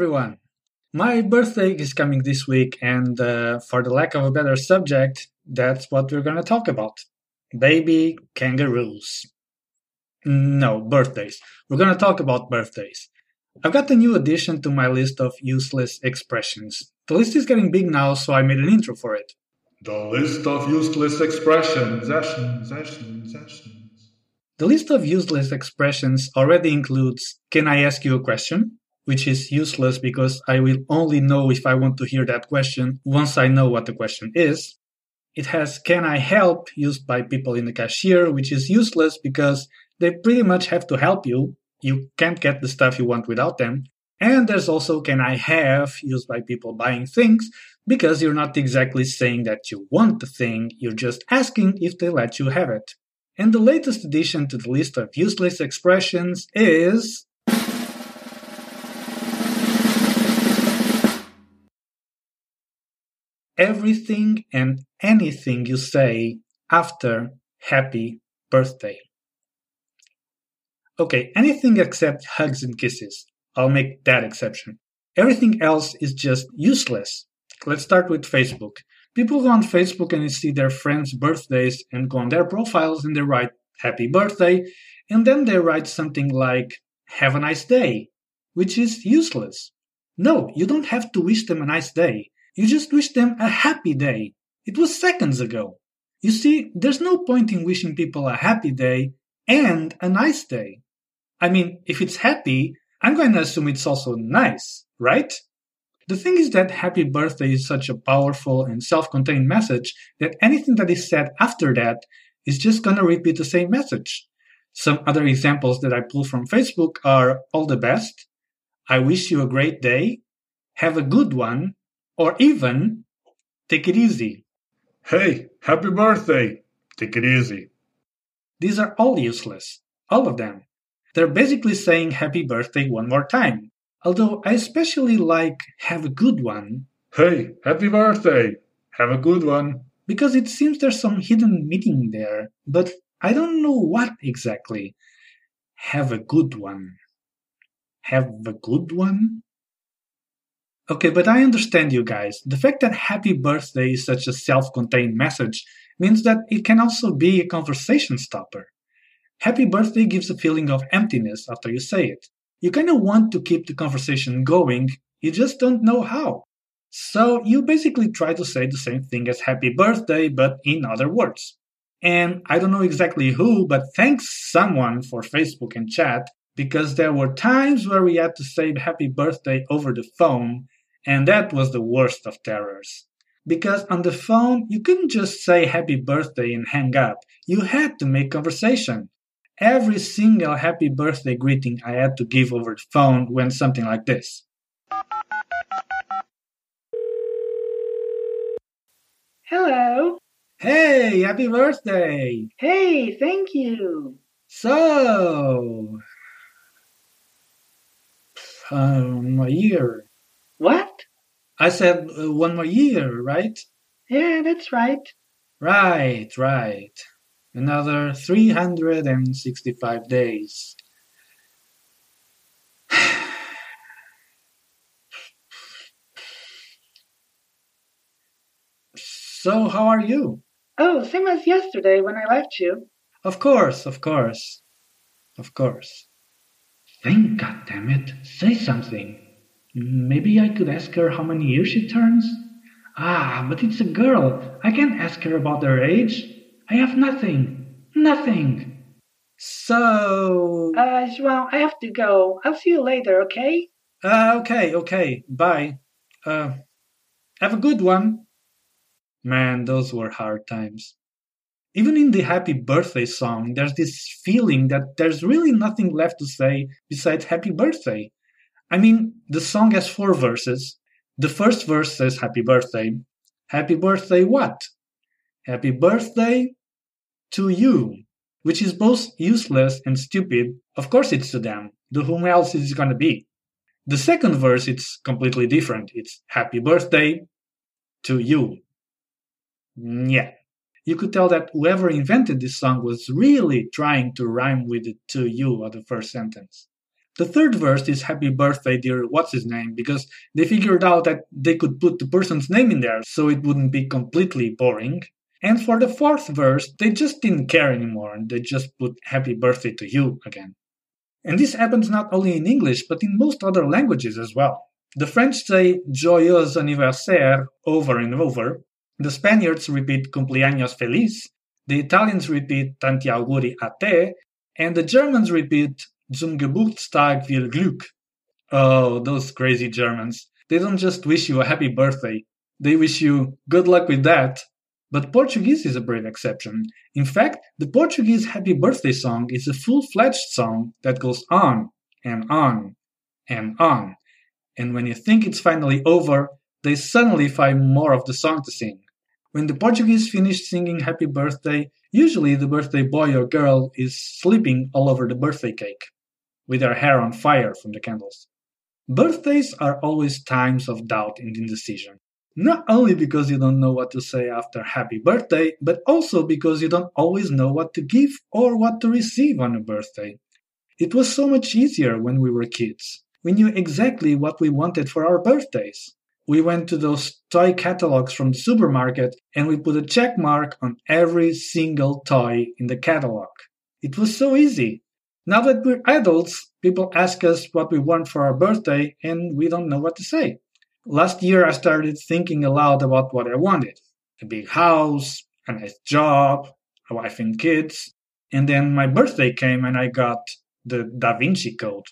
everyone! My birthday is coming this week, and uh, for the lack of a better subject, that's what we're gonna talk about. Baby kangaroos. No, birthdays. We're gonna talk about birthdays. I've got a new addition to my list of useless expressions. The list is getting big now, so I made an intro for it. The list of useless expressions. Actions, actions, actions. The list of useless expressions already includes Can I ask you a question? Which is useless because I will only know if I want to hear that question once I know what the question is. It has can I help used by people in the cashier, which is useless because they pretty much have to help you. You can't get the stuff you want without them. And there's also can I have used by people buying things because you're not exactly saying that you want the thing, you're just asking if they let you have it. And the latest addition to the list of useless expressions is everything and anything you say after happy birthday. Okay, anything except hugs and kisses. I'll make that exception. Everything else is just useless. Let's start with Facebook. People go on Facebook and see their friends' birthdays and go on their profiles and they write happy birthday and then they write something like have a nice day, which is useless. No, you don't have to wish them a nice day. You just wish them a happy day. It was seconds ago. You see, there's no point in wishing people a happy day and a nice day. I mean, if it's happy, I'm going to assume it's also nice, right? The thing is that happy birthday is such a powerful and self contained message that anything that is said after that is just going to repeat the same message. Some other examples that I pull from Facebook are all the best, I wish you a great day, have a good one, or even take it easy. Hey, happy birthday! Take it easy. These are all useless. All of them. They're basically saying happy birthday one more time. Although I especially like have a good one. Hey, happy birthday! Have a good one. Because it seems there's some hidden meaning there, but I don't know what exactly. Have a good one. Have a good one? Okay, but I understand you guys. The fact that happy birthday is such a self contained message means that it can also be a conversation stopper. Happy birthday gives a feeling of emptiness after you say it. You kind of want to keep the conversation going, you just don't know how. So you basically try to say the same thing as happy birthday, but in other words. And I don't know exactly who, but thanks someone for Facebook and chat because there were times where we had to say happy birthday over the phone and that was the worst of terrors. Because on the phone, you couldn't just say happy birthday and hang up. You had to make conversation. Every single happy birthday greeting I had to give over the phone went something like this. Hello. Hey, happy birthday! Hey, thank you. So, um, a year. What? I said uh, one more year, right? Yeah, that's right. Right, right. Another 365 days. so, how are you? Oh, same as yesterday when I left you. Of course, of course. Of course. Think, goddammit, say something. Maybe I could ask her how many years she turns? Ah, but it's a girl. I can't ask her about her age. I have nothing. Nothing. So. Uh, João, I have to go. I'll see you later, okay? Uh, okay, okay. Bye. Uh, have a good one. Man, those were hard times. Even in the happy birthday song, there's this feeling that there's really nothing left to say besides happy birthday. I mean, the song has four verses. The first verse says happy birthday. Happy birthday what? Happy birthday to you, which is both useless and stupid. Of course it's to them. To whom else is it gonna be? The second verse, it's completely different. It's happy birthday to you. Yeah. You could tell that whoever invented this song was really trying to rhyme with the to you of the first sentence. The third verse is Happy Birthday, dear What's His Name, because they figured out that they could put the person's name in there so it wouldn't be completely boring. And for the fourth verse, they just didn't care anymore and they just put Happy Birthday to you again. And this happens not only in English, but in most other languages as well. The French say Joyeux anniversaire over and over. The Spaniards repeat Cumpleaños feliz. The Italians repeat Tanti auguri a te. And the Germans repeat Zum Geburtstag viel Glück. Oh, those crazy Germans. They don't just wish you a happy birthday, they wish you good luck with that. But Portuguese is a brave exception. In fact, the Portuguese happy birthday song is a full fledged song that goes on and on and on. And when you think it's finally over, they suddenly find more of the song to sing. When the Portuguese finish singing happy birthday, usually the birthday boy or girl is sleeping all over the birthday cake with their hair on fire from the candles. Birthdays are always times of doubt and indecision. Not only because you don't know what to say after happy birthday, but also because you don't always know what to give or what to receive on a birthday. It was so much easier when we were kids. We knew exactly what we wanted for our birthdays. We went to those toy catalogs from the supermarket and we put a check mark on every single toy in the catalog. It was so easy. Now that we're adults, people ask us what we want for our birthday and we don't know what to say. Last year, I started thinking aloud about what I wanted a big house, a nice job, a wife and kids. And then my birthday came and I got the Da Vinci Code,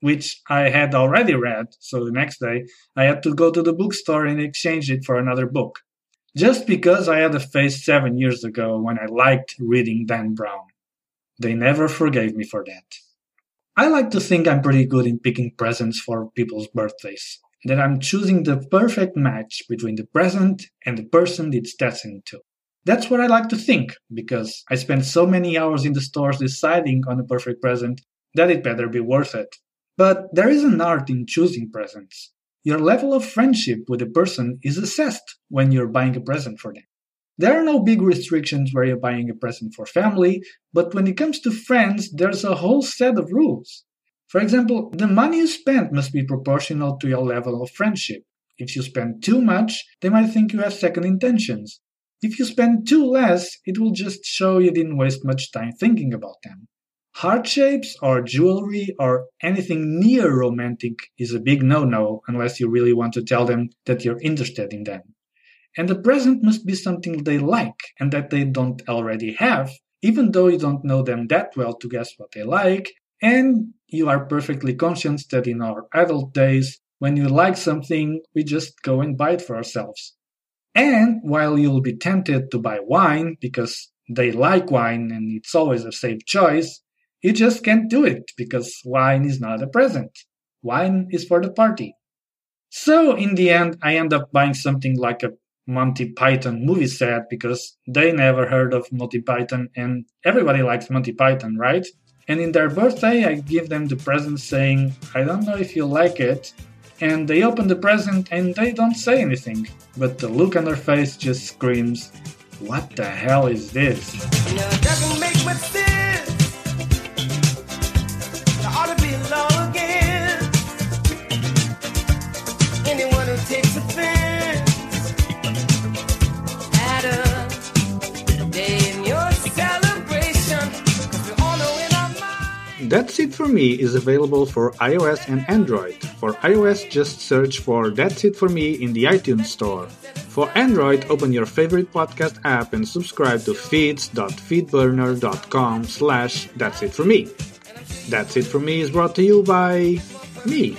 which I had already read. So the next day, I had to go to the bookstore and exchange it for another book. Just because I had a phase seven years ago when I liked reading Dan Brown. They never forgave me for that. I like to think I'm pretty good in picking presents for people's birthdays, that I'm choosing the perfect match between the present and the person it's destined to. That's what I like to think, because I spend so many hours in the stores deciding on a perfect present that it better be worth it. But there is an art in choosing presents. Your level of friendship with a person is assessed when you're buying a present for them. There are no big restrictions where you're buying a present for family, but when it comes to friends, there's a whole set of rules. For example, the money you spend must be proportional to your level of friendship. If you spend too much, they might think you have second intentions. If you spend too less, it will just show you didn't waste much time thinking about them. Heart shapes or jewelry or anything near romantic is a big no no unless you really want to tell them that you're interested in them. And the present must be something they like and that they don't already have, even though you don't know them that well to guess what they like. And you are perfectly conscious that in our adult days, when you like something, we just go and buy it for ourselves. And while you'll be tempted to buy wine because they like wine and it's always a safe choice, you just can't do it because wine is not a present. Wine is for the party. So in the end, I end up buying something like a Monty Python movie set because they never heard of Monty Python and everybody likes Monty Python, right? And in their birthday, I give them the present saying, I don't know if you like it. And they open the present and they don't say anything. But the look on their face just screams, What the hell is this? That's It For Me is available for iOS and Android. For iOS, just search for That's It For Me in the iTunes Store. For Android, open your favorite podcast app and subscribe to feeds.feedburner.com slash That's It For Me. That's It For Me is brought to you by me.